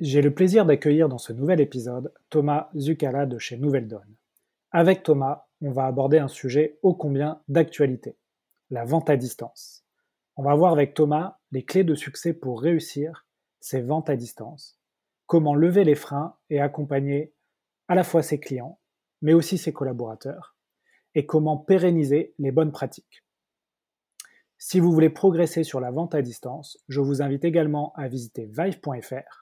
J'ai le plaisir d'accueillir dans ce nouvel épisode Thomas Zucala de chez Nouvelle Donne. Avec Thomas, on va aborder un sujet ô combien d'actualité, la vente à distance. On va voir avec Thomas les clés de succès pour réussir ces ventes à distance, comment lever les freins et accompagner à la fois ses clients, mais aussi ses collaborateurs, et comment pérenniser les bonnes pratiques. Si vous voulez progresser sur la vente à distance, je vous invite également à visiter vive.fr.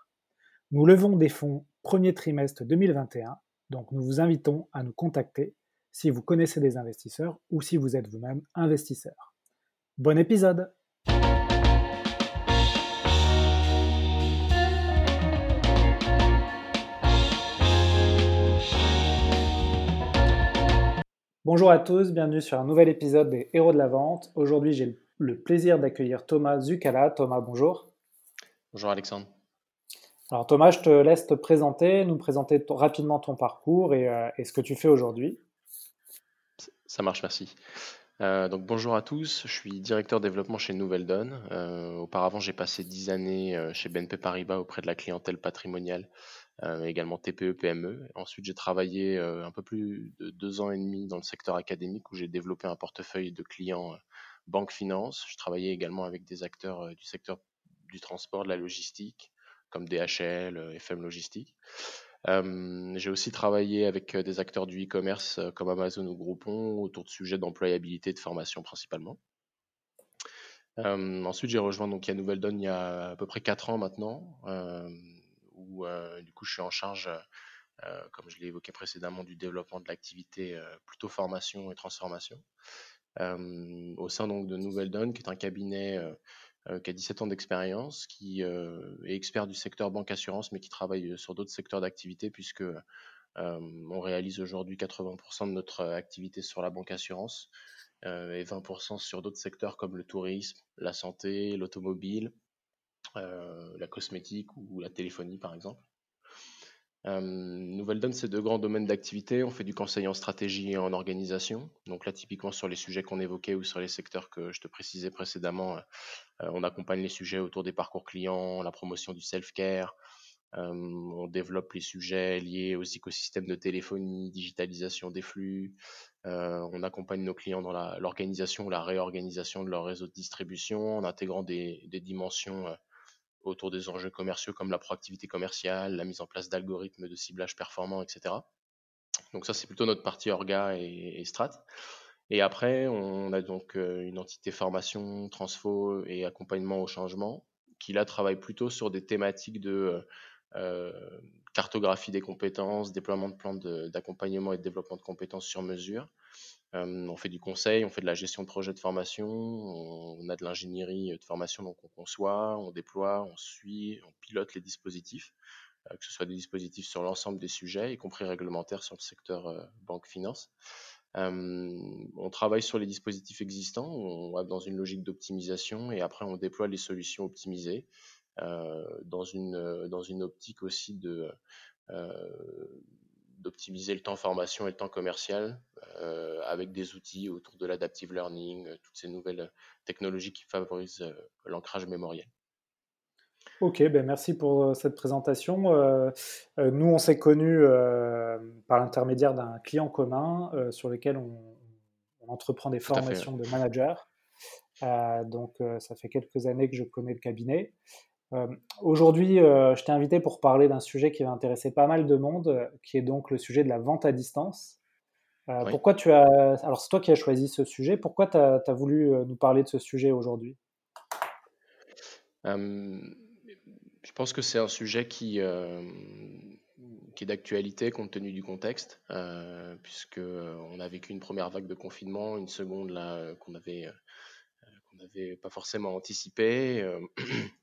Nous levons des fonds premier trimestre 2021, donc nous vous invitons à nous contacter si vous connaissez des investisseurs ou si vous êtes vous-même investisseur. Bon épisode Bonjour à tous, bienvenue sur un nouvel épisode des Héros de la Vente. Aujourd'hui, j'ai le plaisir d'accueillir Thomas Zucala. Thomas, bonjour. Bonjour Alexandre. Alors Thomas, je te laisse te présenter, nous présenter rapidement ton parcours euh, et, ce que tu fais aujourd'hui. Ça marche, merci. Euh, donc bonjour à tous, je suis directeur développement chez Nouvelle Donne. Euh, auparavant, j'ai passé 10 années chez BNP Paribas auprès de la clientèle patrimoniale, également TPE, PME. Ensuite, j'ai travaillé un peu plus de deux ans et demi dans le secteur académique où j'ai développé un portefeuille de clients banque finance. Je travaillais également avec des acteurs du secteur du transport, de la logistique, comme DHL, euh, FM Logistique. j'ai aussi travaillé avec euh, des acteurs du e-commerce comme Amazon ou Groupon autour de sujets d'employabilité et de formation principalement. ensuite, j'ai rejoint donc Nouvelle Donne il y a à peu près 4 ans maintenant, où du coup je suis en charge, comme je l'ai évoqué précédemment, du développement de l'activité plutôt formation et transformation au sein donc de Nouvelle Donne, qui est un cabinet qui a 17 ans d'expérience, qui est expert du secteur banque assurance, mais qui travaille sur d'autres secteurs d'activité, puisque on réalise aujourd'hui 80% de notre activité sur la banque assurance et 20% sur d'autres secteurs comme le tourisme, la santé, l'automobile, la cosmétique ou la téléphonie par exemple. Euh, Nouvelle Donne, c'est deux grands domaines d'activité. On fait du conseil en stratégie et en organisation. Donc là, typiquement sur les sujets qu'on évoquait ou sur les secteurs que je te précisais précédemment, euh, euh, on accompagne les sujets autour des parcours clients, la promotion du self-care. on développe les sujets liés aux écosystèmes de téléphonie, digitalisation des flux. on accompagne nos clients dans l'organisation ou la réorganisation de leur réseau de distribution en intégrant des, des dimensions autour des enjeux commerciaux comme la proactivité commerciale, la mise en place d'algorithmes de ciblage performants, etc. Donc ça, c'est plutôt notre partie orga et, strat. Et après, on a donc euh, une entité formation, transfo et accompagnement au changement qui là travaille plutôt sur des thématiques de euh, euh, cartographie des compétences, déploiement de plans d'accompagnement et de développement de compétences sur mesure, on fait du conseil, on fait de la gestion de projets de formation, on, a de l'ingénierie de formation, donc on conçoit, on déploie, on suit, on pilote les dispositifs, que ce soit des dispositifs sur l'ensemble des sujets, y compris réglementaires sur le secteur banque-finance. on travaille sur les dispositifs existants, on va dans une logique d'optimisation et après on déploie les solutions optimisées dans, une, dans une optique aussi de d'optimiser le temps formation et le temps commercial euh, avec des outils autour de l'adaptive learning, euh, toutes ces nouvelles euh, technologies qui favorisent l'ancrage mémoriel. Ok, ben merci pour cette présentation. nous, on s'est connus par l'intermédiaire d'un client commun sur lequel on, entreprend des formations de managers. donc, ça fait quelques années que je connais le cabinet. Euh, aujourd'hui, euh, je t'ai invité pour parler d'un sujet qui va intéresser pas mal de monde, euh, qui est donc le sujet de la vente à distance. Pourquoi tu as. Alors, c'est toi qui as choisi ce sujet. Pourquoi tu as, voulu nous parler de ce sujet aujourd'hui? Je pense que c'est un sujet qui, qui est d'actualité compte tenu du contexte, puisque on a vécu une première vague de confinement, une seconde là qu'on avait qu'on n'avait pas forcément anticipé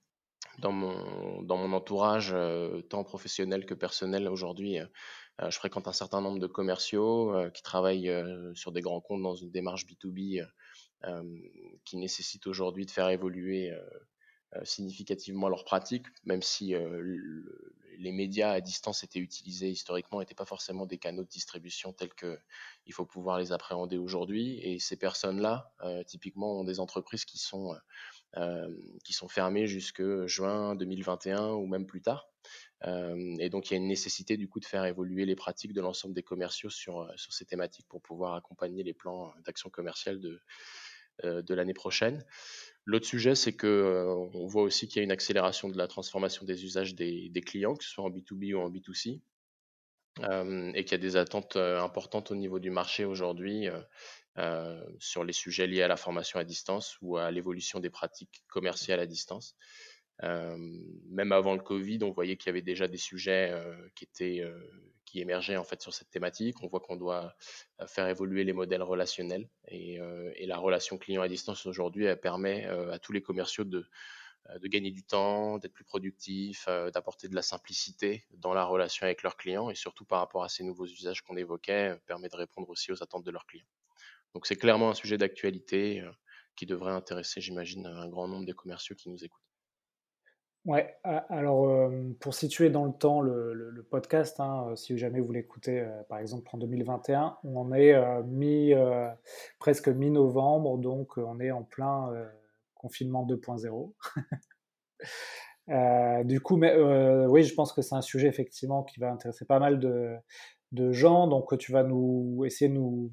dans mon, entourage, euh, tant professionnel que personnel aujourd'hui, euh, euh, je fréquente un certain nombre de commerciaux qui travaillent sur des grands comptes dans une démarche B2B qui nécessite aujourd'hui de faire évoluer significativement leurs pratiques, même si les médias à distance étaient utilisés historiquement, n'étaient pas forcément des canaux de distribution tels qu'il faut pouvoir les appréhender aujourd'hui. Et ces personnes-là, typiquement, ont des entreprises qui sont qui sont fermés jusque juin 2021 ou même plus tard. et donc, il y a une nécessité du coup de faire évoluer les pratiques de l'ensemble des commerciaux sur, sur ces thématiques pour pouvoir accompagner les plans d'action commerciale de, l'année prochaine. L'autre sujet, c'est que voit aussi qu'il y a une accélération de la transformation des usages des, des clients, que ce soit en B2B ou en B2C, et qu'il y a des attentes importantes au niveau du marché aujourd'hui euh, sur les sujets liés à la formation à distance ou à l'évolution des pratiques commerciales à distance. Euh, même avant le Covid, on voyait qu'il y avait déjà des sujets euh, qui étaient qui émergeaient en fait sur cette thématique. On voit qu'on doit faire évoluer les modèles relationnels et, et la relation client à distance aujourd'hui, elle permet à tous les commerciaux de de gagner du temps, d'être plus productifs, d'apporter de la simplicité dans la relation avec leurs clients et surtout par rapport à ces nouveaux usages qu'on évoquait, permet de répondre aussi aux attentes de leurs clients. Donc c'est clairement un sujet d'actualité euh, qui devrait intéresser, j'imagine, un grand nombre des commerciaux qui nous écoutent. Ouais, alors euh, pour situer dans le temps le, podcast, hein, euh, si jamais vous l'écoutez par exemple en 2021, on est mi, presque mi-novembre, donc on est en plein confinement 2.0. du coup, mais, oui, je pense que c'est un sujet effectivement qui va intéresser pas mal de, gens, donc tu vas nous essayer de nous,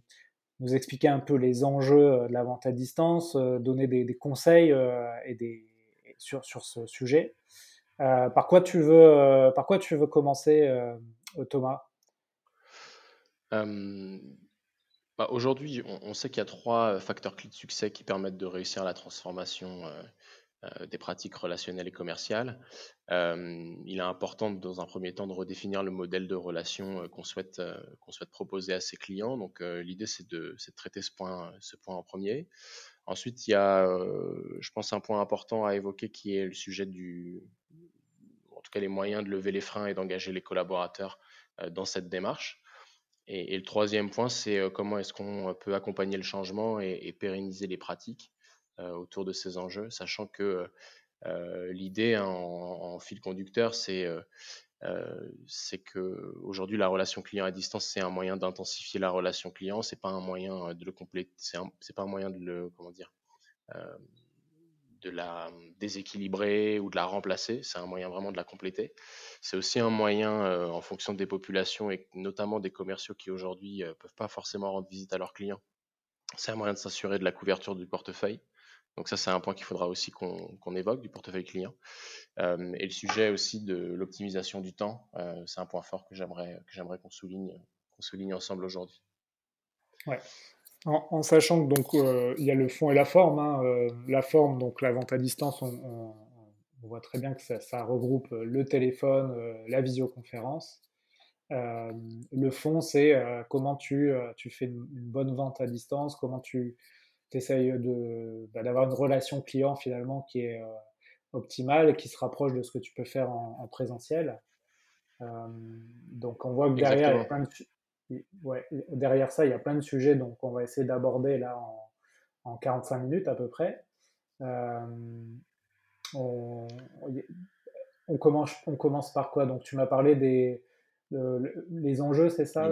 expliquer un peu les enjeux euh, de la vente à distance, euh, donner des, conseils euh, et des, sur, sur ce sujet. par, quoi tu veux, par quoi tu veux commencer, Thomas? Bah, Aujourd'hui, on, sait qu'il y a trois facteurs clés de succès qui permettent de réussir la transformation euh, des pratiques relationnelles et commerciales. Euh, il est important dans un premier temps de redéfinir le modèle de relation euh, qu'on souhaite, proposer à ses clients. Donc l'idée c'est de, traiter ce point en premier. Ensuite, il y a, je pense, un point important à évoquer qui est le sujet du, en tout cas les moyens de lever les freins et d'engager les collaborateurs dans cette démarche. Et, le troisième point, c'est comment est-ce qu'on peut accompagner le changement et pérenniser les pratiques. Euh, autour de ces enjeux, sachant que euh, l'idée hein, en, fil conducteur, c'est euh, que aujourd'hui la relation client à distance c'est un moyen d'intensifier la relation client c'est pas un moyen de le compléter c'est pas un moyen de le comment dire de la déséquilibrer ou de la remplacer c'est un moyen vraiment de la compléter c'est aussi un moyen en fonction des populations et notamment des commerciaux qui aujourd'hui peuvent pas forcément rendre visite à leurs clients c'est un moyen de s'assurer de la couverture du portefeuille donc ça, c'est un point qu'il faudra aussi qu'on évoque du portefeuille client. Euh, et le sujet aussi de l'optimisation du temps, euh, c'est un point fort que j'aimerais qu'on souligne, qu'on souligne ensemble aujourd'hui. Ouais. En, sachant que donc euh, il y a le fond et la forme. Hein, la forme, donc la vente à distance, on, voit très bien que ça, regroupe le téléphone, la visioconférence. le fond, c'est comment tu, tu fais une, bonne vente à distance, comment tu essayes bah, d'avoir une relation client finalement qui est euh, optimale et qui se rapproche de ce que tu peux faire en, présentiel. Euh, donc on voit que derrière, il y a plein de, ouais, derrière ça, il y a plein de sujets donc on va essayer d'aborder là en, 45 minutes à peu près. Euh, on, on, commence, on commence par quoi? Donc tu m'as parlé des les enjeux, c'est ça?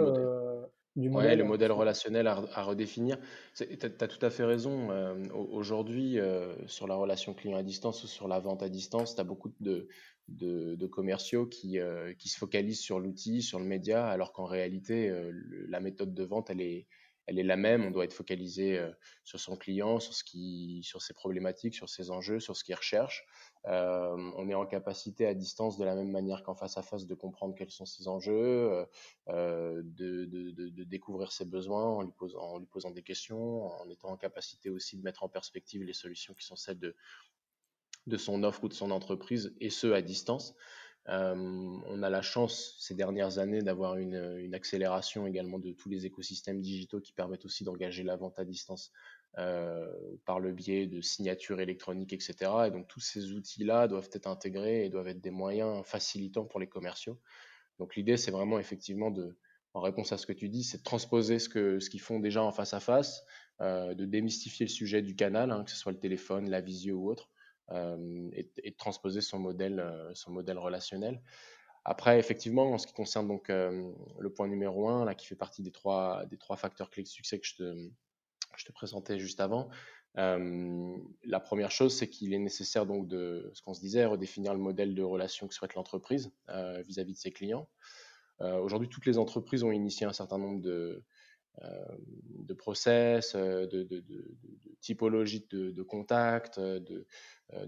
Du modèle. le modèle relationnel à, redéfinir. Tu as, tout à fait raison. Euh, aujourd'hui, euh, sur la relation client à distance ou sur la vente à distance, tu as beaucoup de, de, commerciaux qui, euh, qui, se focalisent sur l'outil, sur le média, alors qu'en réalité, la méthode de vente, elle est, elle est la même. On doit être focalisé sur son client, sur, ce qui, sur ses problématiques, sur ses enjeux, sur ce qu'il recherche. Euh, on est en capacité à distance de la même manière qu'en face à face de comprendre quels sont ses enjeux, euh, euh, de, découvrir ses besoins en lui, posant, des questions, en étant en capacité aussi de mettre en perspective les solutions qui sont celles de, son offre ou de son entreprise, et ce à distance. on a la chance ces dernières années d'avoir une, accélération également de tous les écosystèmes digitaux qui permettent aussi d'engager la vente à distance par le biais de signatures électroniques, etc. Et donc tous ces outils-là doivent être intégrés et doivent être des moyens facilitants pour les commerciaux. Donc l'idée, c'est vraiment effectivement de, en réponse à ce que tu dis, c'est de transposer ce que ce qu'ils font déjà en face à face, euh, de démystifier le sujet du canal, hein, que ce soit le téléphone, la visio ou autre, euh, et, de transposer son modèle, son modèle relationnel. Après, effectivement, en ce qui concerne donc le point numéro un, là, qui fait partie des trois, des trois facteurs clés de succès que je te, je te présentais juste avant, la première chose, c'est qu'il est nécessaire donc de, ce qu'on se disait, redéfinir le modèle de relation que souhaite l'entreprise vis-à-vis de ses clients. Aujourd'hui, toutes les entreprises ont initié un certain nombre de, de process, de, typologies de, contacts, de,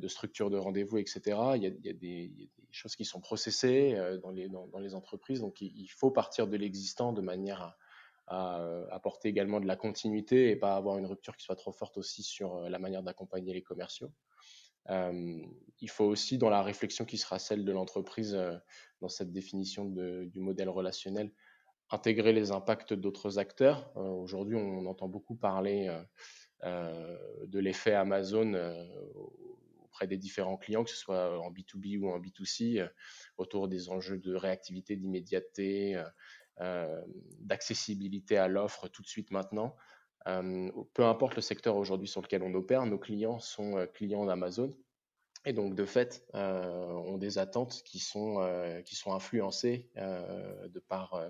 structures de rendez-vous, etc. Il y, a, des, choses qui sont processées dans les entreprises, donc il, faut partir de l'existant de manière à, à apporter également de la continuité et pas avoir une rupture qui soit trop forte aussi sur la manière d'accompagner les commerciaux. Euh, il faut aussi, dans la réflexion qui sera celle de l'entreprise, euh, dans cette définition du modèle relationnel, intégrer les impacts d'autres acteurs. Euh, Aujourd'hui, on entend beaucoup parler de l'effet Amazon auprès des différents clients, que ce soit en B2B ou en B2C, autour des enjeux de réactivité, d'immédiateté, euh, d'accessibilité à l'offre tout de suite maintenant. Euh, peu importe le secteur aujourd'hui sur lequel on opère, nos clients sont euh, clients d'Amazon. Et donc, de fait, ont des attentes qui sont, qui sont influencées de, par,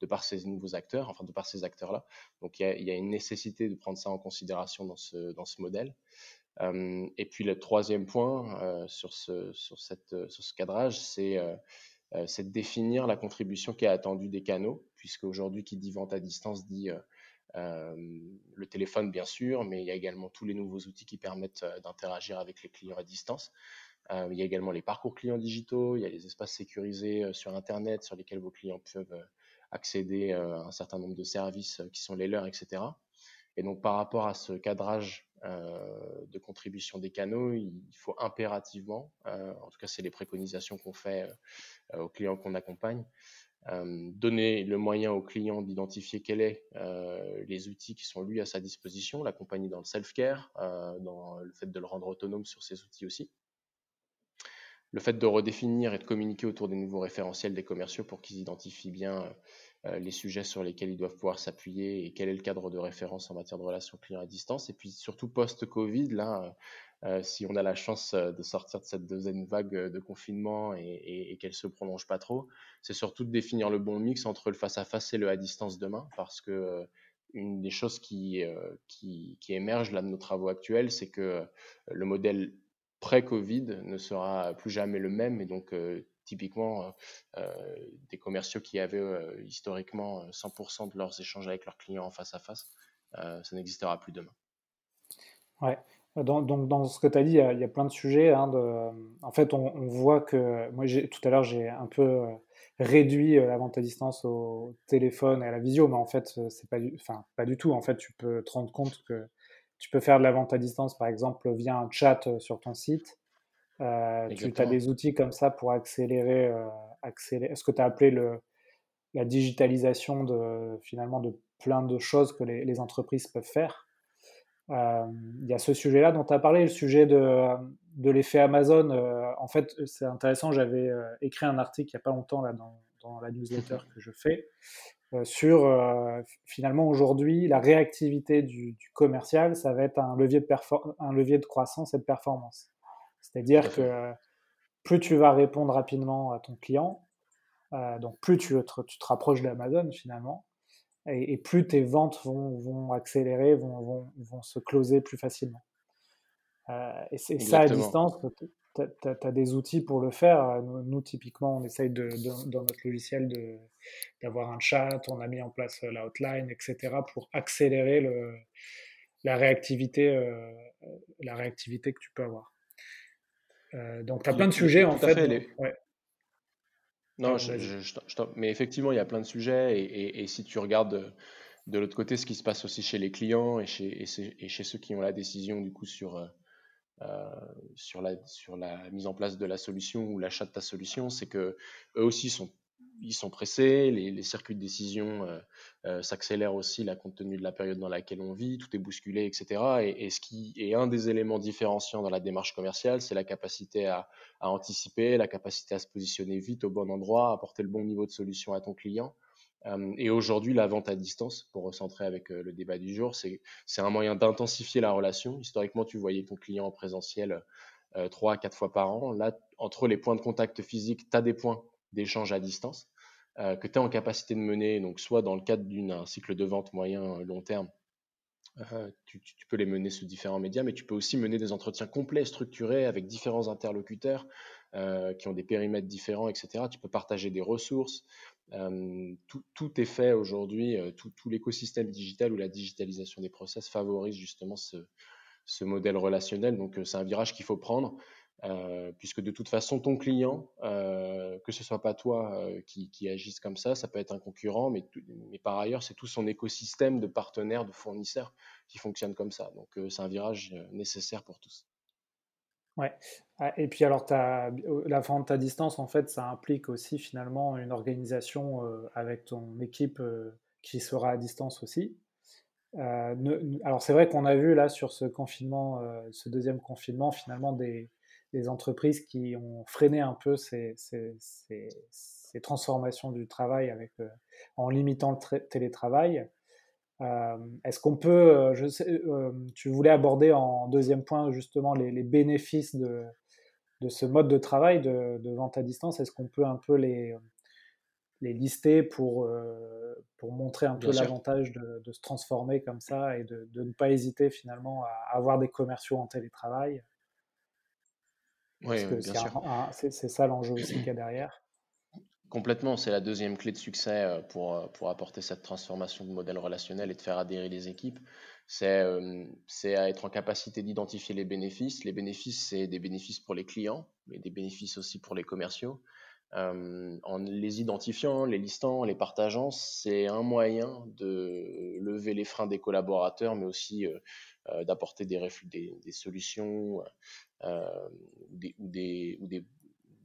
de par ces nouveaux acteurs, enfin de par ces acteurs-là. Donc, il y, a, une nécessité de prendre ça en considération dans ce, dans ce modèle. et puis, le troisième point sur, ce, sur, cette, sur ce cadrage, c'est euh, c'est de définir la contribution qui est attendue des canaux, puisque aujourd'hui, qui dit vente à distance dit euh, euh, le téléphone, bien sûr, mais il y a également tous les nouveaux outils qui permettent d'interagir avec les clients à distance. il y a également les parcours clients digitaux, il y a les espaces sécurisés sur Internet sur lesquels vos clients peuvent accéder à un certain nombre de services qui sont les leurs, etc. Et donc, par rapport à ce cadrage de contribution des canaux, il faut impérativement, en tout cas, c'est les préconisations qu'on fait euh, aux clients qu'on accompagne. Euh, donner le moyen au client d'identifier quels sont euh, les outils qui sont lui à sa disposition, l'accompagner dans le self-care, dans le fait de le rendre autonome sur ces outils aussi. Le fait de redéfinir et de communiquer autour des nouveaux référentiels des commerciaux pour qu'ils identifient bien les sujets sur lesquels ils doivent pouvoir s'appuyer et quel est le cadre de référence en matière de relations clients à distance. Et puis surtout post-Covid, là, euh, si on a la chance euh, de sortir de cette deuxième vague euh, de confinement et, qu'elle se prolonge pas trop, c'est surtout de définir le bon mix entre le face à face et le à distance demain, parce que une des choses qui, qui, qui émerge là de nos travaux actuels, c'est que le modèle pré-Covid ne sera plus jamais le même, et donc typiquement des commerciaux qui avaient historiquement 100% de leurs échanges avec leurs clients en face à face, ça n'existera plus demain. Ouais, donc, dans ce que tu as dit, il y, a, plein de sujets. Hein, en fait, on, voit que, moi, tout à l'heure, j'ai un peu euh, réduit euh, la vente à distance au téléphone et à la visio, mais en fait, euh, c'est pas, du, enfin, pas du tout. En fait, tu peux te rendre compte que tu peux faire de la vente à distance, par exemple, via un chat sur ton site. Tu as des outils comme ça pour accélérer, accélérer ce que tu as appelé le, la digitalisation de, finalement, de plein de choses que les entreprises peuvent faire? Euh, il y a ce sujet-là dont tu as parlé, le sujet de, de l'effet Amazon. Euh, en fait, c'est intéressant, j'avais euh, écrit un article il n'y a pas longtemps là, dans, dans la newsletter que je fais sur finalement aujourd'hui la réactivité du, commercial, ça va être un levier de, un levier de croissance et de performance. C'est-à-dire que plus tu vas répondre rapidement à ton client, donc plus tu tu te rapproches d'Amazon finalement, et, plus tes ventes vont, vont accélérer, vont, vont, vont, se closer plus facilement. Euh, et c'est ça à distance, tu as, des outils pour le faire. Nous, typiquement, on essaye de, dans notre logiciel d'avoir un chat, on a mis en place l'outline, etc., pour accélérer le, la, réactivité, euh, la réactivité que tu peux avoir. Euh, donc, tu as plein de sujets, en fait. fait ouais. Non, je, mais effectivement, il y a plein de sujets. Et, si tu regardes de, l'autre côté ce qui se passe aussi chez les clients et chez, et chez, ceux qui ont la décision du coup sur, euh, euh, sur, la, sur la mise en place de la solution ou l'achat de ta solution, c'est que eux aussi sont ils sont pressés, les, circuits de décision euh, euh, s'accélèrent aussi la compte tenu de la période dans laquelle on vit, tout est bousculé, etc. Et, ce qui est un des éléments différenciants dans la démarche commerciale, c'est la capacité à, anticiper, la capacité à se positionner vite au bon endroit, à apporter le bon niveau de solution à ton client. Euh, et aujourd'hui, la vente à distance, pour recentrer avec le débat du jour, c'est un moyen d'intensifier la relation. Historiquement, tu voyais ton client en présentiel trois à quatre fois par an. Là, entre les points de contact physiques, tu as des points d'échange à distance. Euh, que tu es en capacité de mener, donc soit dans le cadre d'un cycle de vente moyen euh, long terme, tu, peux les mener sous différents médias, mais tu peux aussi mener des entretiens complets, structurés, avec différents interlocuteurs qui ont des périmètres différents, etc. Tu peux partager des ressources. Tout, est fait aujourd'hui, tout, l'écosystème digital ou la digitalisation des process favorise justement ce, ce modèle relationnel. Donc, c'est un virage qu'il faut prendre. Euh, puisque de toute façon, ton client, euh, que ce soit pas toi euh, qui, agisse comme ça, ça peut être un concurrent, mais, mais par ailleurs, c'est tout son écosystème de partenaires, de fournisseurs qui fonctionne comme ça. Donc, c'est un virage nécessaire pour tous. Ouais. Ah, et puis alors, la vente à distance, en fait, ça implique aussi finalement une organisation avec ton équipe qui sera à distance aussi. alors c'est vrai qu'on a vu là sur ce confinement, ce deuxième confinement, finalement des, des entreprises qui ont freiné un peu ces, ces, ces, transformations du travail avec, euh, en limitant le télétravail. Euh, est-ce qu'on peut, euh, je sais, tu voulais aborder en deuxième point justement les, les bénéfices de, de, ce mode de travail de, de vente à distance. Est-ce qu'on peut un peu les, les lister pour, pour montrer un peu l'avantage de, de, se transformer comme ça et de, de, ne pas hésiter finalement à avoir des commerciaux en télétravail? Oui. C'est ça l'enjeu aussi qu'il y a derrière. Complètement, c'est la deuxième clé de succès euh, pour, euh, pour apporter cette transformation de modèle relationnel et de faire adhérer les équipes. C'est euh, à être en capacité d'identifier les bénéfices. Les bénéfices, c'est des bénéfices pour les clients, mais des bénéfices aussi pour les commerciaux. en les identifiant, les listant, les partageant, c'est un moyen de lever les freins des collaborateurs, mais aussi d'apporter des, des, des, solutions des, ou, des, ou des,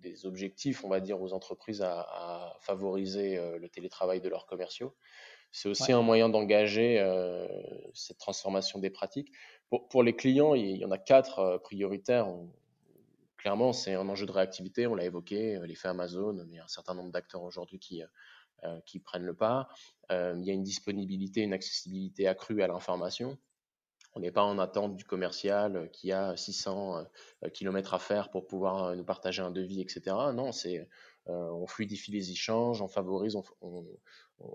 des, objectifs, on va dire, aux entreprises à, à favoriser euh, le télétravail de leurs commerciaux. C'est aussi un moyen d'engager euh, cette transformation des pratiques. Pour, pour, les clients, il y en a quatre prioritaires. clairement, c'est un enjeu de réactivité, on l'a évoqué, l'effet Amazon, mais il y a un certain nombre d'acteurs aujourd'hui qui, qui prennent le pas. il y a une disponibilité, une accessibilité accrue à l'information. On n'est pas en attente du commercial euh, qui a 600 euh, km à faire pour pouvoir euh, nous partager un devis, etc. Non, c'est on fluidifie les échanges, on favorise, on,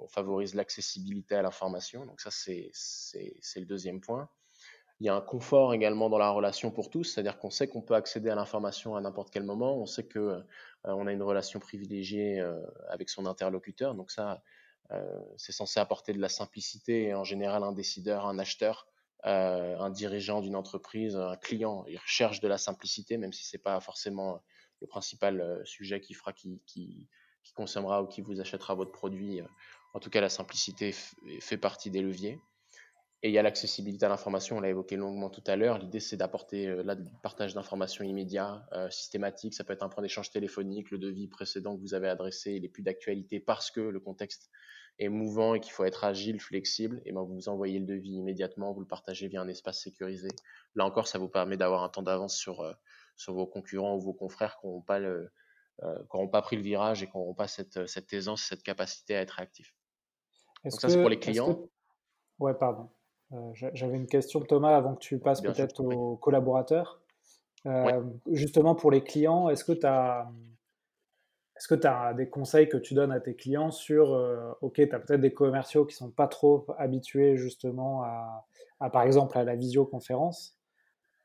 favorise l'accessibilité à l'information. Donc ça, c'est le deuxième point. Il y a un confort également dans la relation pour tous, c'est-à-dire qu'on sait qu'on peut accéder à l'information à n'importe quel moment, on sait que on a une relation privilégiée avec son interlocuteur. Donc ça, c'est censé apporter de la simplicité et en général un décideur, un acheteur euh, un dirigeant d'une entreprise, un client, il recherche de la simplicité, même si c'est pas forcément le principal euh, sujet qui fera, qui, consommera ou qui vous achètera votre produit. En tout cas, la simplicité fait partie des leviers. Et il y a l'accessibilité à l'information, on l'a évoqué longuement tout à l'heure. L'idée, c'est d'apporter euh, là, partage d'informations immédiat, systématique. Ça peut être un point d'échange téléphonique, le devis précédent que vous avez adressé, il n'est plus d'actualité parce que le contexte est mouvant et qu'il faut être agile, flexible, et ben vous envoyez le devis immédiatement, vous le partagez via un espace sécurisé. Là encore, ça vous permet d'avoir un temps d'avance sur, euh, sur vos concurrents ou vos confrères qui n'auront pas, le, euh, pas pris le virage et qui n'auront pas cette, cette aisance, cette capacité à être réactifs. Donc ça, c'est pour les clients. Que... Ouais, pardon. Euh, j'avais une question, Thomas, avant que tu passes peut-être aux collaborateurs. Justement, pour les clients, est-ce que tu as est-ce que tu as des conseils que tu donnes à tes clients sur, euh, ok, tu as peut-être des commerciaux qui sont pas trop habitués justement à, par exemple, à la visioconférence?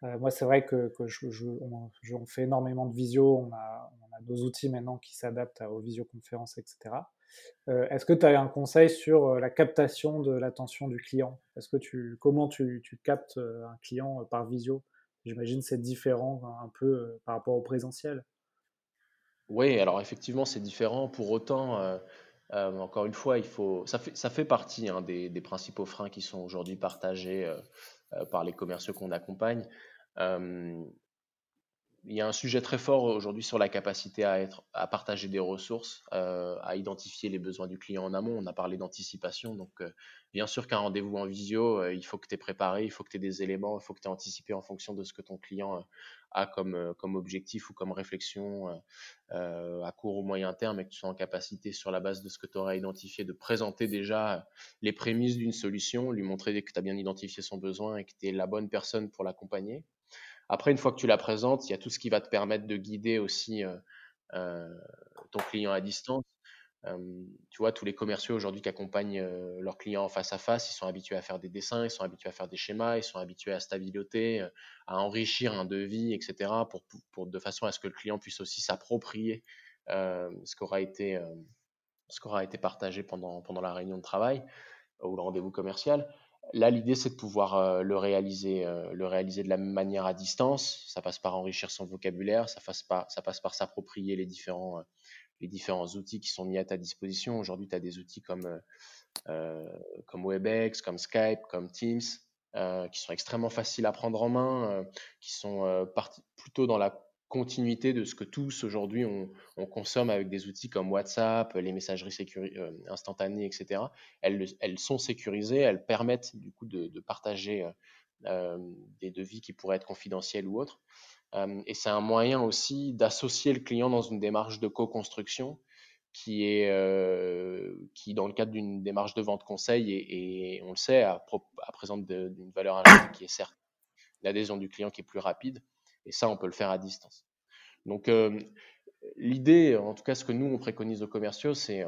Euh, moi, c'est vrai que, je, on, fait énormément de visio, on a, on a nos outils maintenant qui s'adaptent aux visioconférences, etc. Euh, est-ce que tu as un conseil sur la captation de l'attention du client? Est-ce que tu, comment tu, tu captes un client par visio? J'imagine c'est différent un peu par rapport au présentiel. Oui, alors effectivement, c'est différent. Pour autant, euh, euh, encore une fois, il faut, ça fait, ça fait partie hein, des, principaux freins qui sont aujourd'hui partagés euh, par les commerciaux qu'on accompagne il y a un sujet très fort aujourd'hui sur la capacité à, partager des ressources, à identifier les besoins du client en amont. On a parlé d'anticipation. Donc, bien sûr qu'un rendez-vous en visio, il faut que tu aies préparé, il faut que tu aies des éléments, il faut que tu aies anticipé en fonction de ce que ton client a comme, comme objectif ou comme réflexion à court ou moyen terme et que tu sois en capacité, sur la base de ce que tu auras identifié, de présenter déjà les prémices d'une solution, lui montrer que tu as bien identifié son besoin et que tu es la bonne personne pour l'accompagner. Après, une fois que tu la présentes, il y a tout ce qui va te permettre de guider aussi ton client à distance. Tu vois, tous les commerciaux aujourd'hui qui accompagnent leurs clients face à face, ils sont habitués à faire des dessins, ils sont habitués à faire des schémas, ils sont habitués à stabilité, à enrichir un devis, etc., pour, de façon à ce que le client puisse aussi s'approprier ce qu'aura été, ce qu'aura été partagé pendant, pendant la réunion de travail ou le rendez-vous commercial. Là, l'idée, c'est de pouvoir le, réaliser, le réaliser de la même manière à distance. Ça passe par enrichir son vocabulaire, ça passe par s'approprier les différents, les différents outils qui sont mis à ta disposition. Aujourd'hui, tu as des outils comme, comme WebEx, comme Skype, comme Teams, qui sont extrêmement faciles à prendre en main, qui sont plutôt dans la continuité de ce que tous aujourd'hui on, consomme avec des outils comme WhatsApp, les messageries euh, instantanées, etc. Elles, sont sécurisées, elles permettent du coup de, partager euh, euh, des devis qui pourraient être confidentiels ou autres. Et c'est un moyen aussi d'associer le client dans une démarche de co-construction qui est qui dans le cadre d'une démarche de vente conseil et, on le sait à, à présente d'une valeur ajoutée qui est certes l'adhésion du client qui est plus rapide et ça, on peut le faire à distance. Donc, euh, l'idée, en tout cas, ce que nous, on préconise aux commerciaux, c'est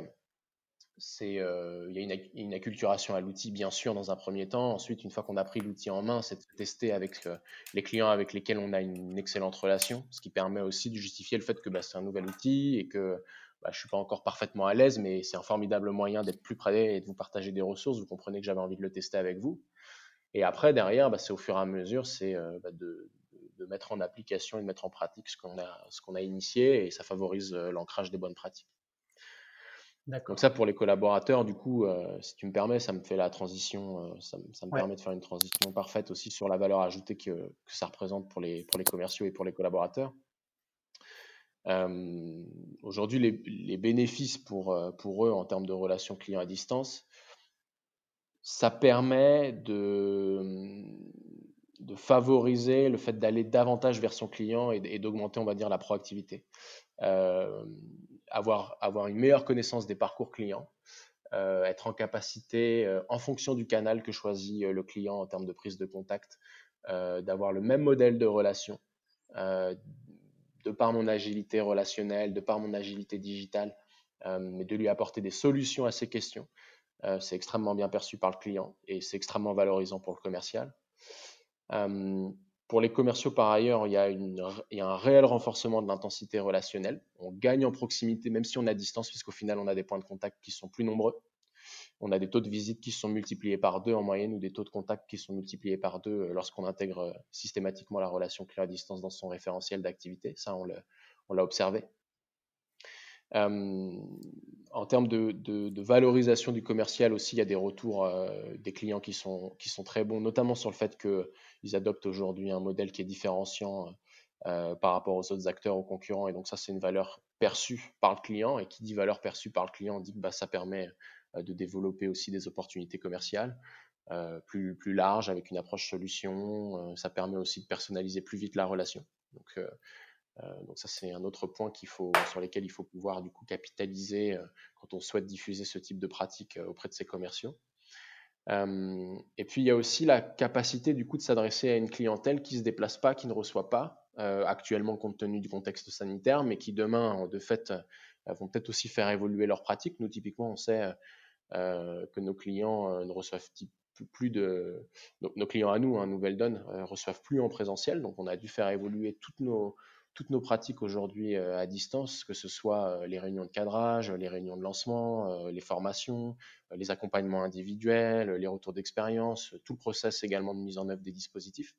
c'est euh, il y a une, acculturation à l'outil bien sûr dans un premier temps. Ensuite, une fois qu'on a pris l'outil en main, c'est de tester avec euh, les clients avec lesquels on a une, excellente relation, ce qui permet aussi de justifier le fait que bah, c'est un nouvel outil et que bah, je suis pas encore parfaitement à l'aise, mais c'est un formidable moyen d'être plus près et de vous partager des ressources. Vous comprenez que j'avais envie de le tester avec vous. Et après, derrière, bah, c'est au fur et à mesure, c'est de, de mettre en application et de mettre en pratique ce qu'on a, initié et ça favorise euh, l'ancrage des bonnes pratiques. Donc ça pour les collaborateurs, du coup, euh, si tu me permets, ça me fait la transition, euh, ça, me permet de faire une transition parfaite aussi sur la valeur ajoutée que, que ça représente pour les, pour les commerciaux et pour les collaborateurs. Aujourd'hui, les, les, bénéfices pour, pour eux en termes de relations clients à distance, ça permet de, de favoriser le fait d'aller davantage vers son client et, d'augmenter, on va dire, la proactivité. Euh, avoir, une meilleure connaissance des parcours clients, euh, être en capacité, euh, en fonction du canal que choisit le client en termes de prise de contact, d'avoir le même modèle de relation, de par mon agilité relationnelle, de par mon agilité digitale, mais de lui apporter des solutions à ses questions. c'est extrêmement bien perçu par le client et c'est extrêmement valorisant pour le commercial pour les commerciaux, par ailleurs, il y, a a un réel renforcement de l'intensité relationnelle. On gagne en proximité, même si on à distance, puisqu'au final, on a des points de contact qui sont plus nombreux. On a des taux de visite qui sont multipliés par deux en moyenne ou des taux de contact qui sont multipliés par deux euh, lorsqu'on intègre euh, systématiquement la relation client à distance dans son référentiel d'activité. Ça, on l'a observé. Euh, en termes de, valorisation du commercial aussi, il y a des retours euh, des clients qui sont, très bons, notamment sur le fait qu'ils adoptent aujourd'hui un modèle qui est différenciant euh, par rapport aux autres acteurs, aux concurrents. Et donc ça, c'est une valeur perçue par le client. Et qui dit valeur perçue par le client, dit que bah, ça permet de développer aussi des opportunités commerciales plus, plus larges avec une approche solution. ça permet aussi de personnaliser plus vite la relation. Donc donc ça, c'est un autre point sur lequel il faut pouvoir du coup capitaliser euh, quand on souhaite diffuser ce type de pratique euh, auprès de ses commerciaux. et puis il y a aussi la capacité du coup de s'adresser à une clientèle qui se déplace pas, qui ne reçoit pas, actuellement compte tenu du contexte sanitaire, mais qui demain, de fait, vont peut-être aussi faire évoluer leurs pratiques. Nous, typiquement, on sait que nos clients ne reçoivent plus de nos, clients à nous, hein, Nouvelle Donne, reçoivent plus en présentiel, donc on a dû faire évoluer toutes nos toutes nos pratiques aujourd'hui euh, à distance, que ce soit euh, les réunions de cadrage, les réunions de lancement, euh, les formations, les accompagnements individuels, les retours d'expérience, tout le process également de mise en œuvre des dispositifs.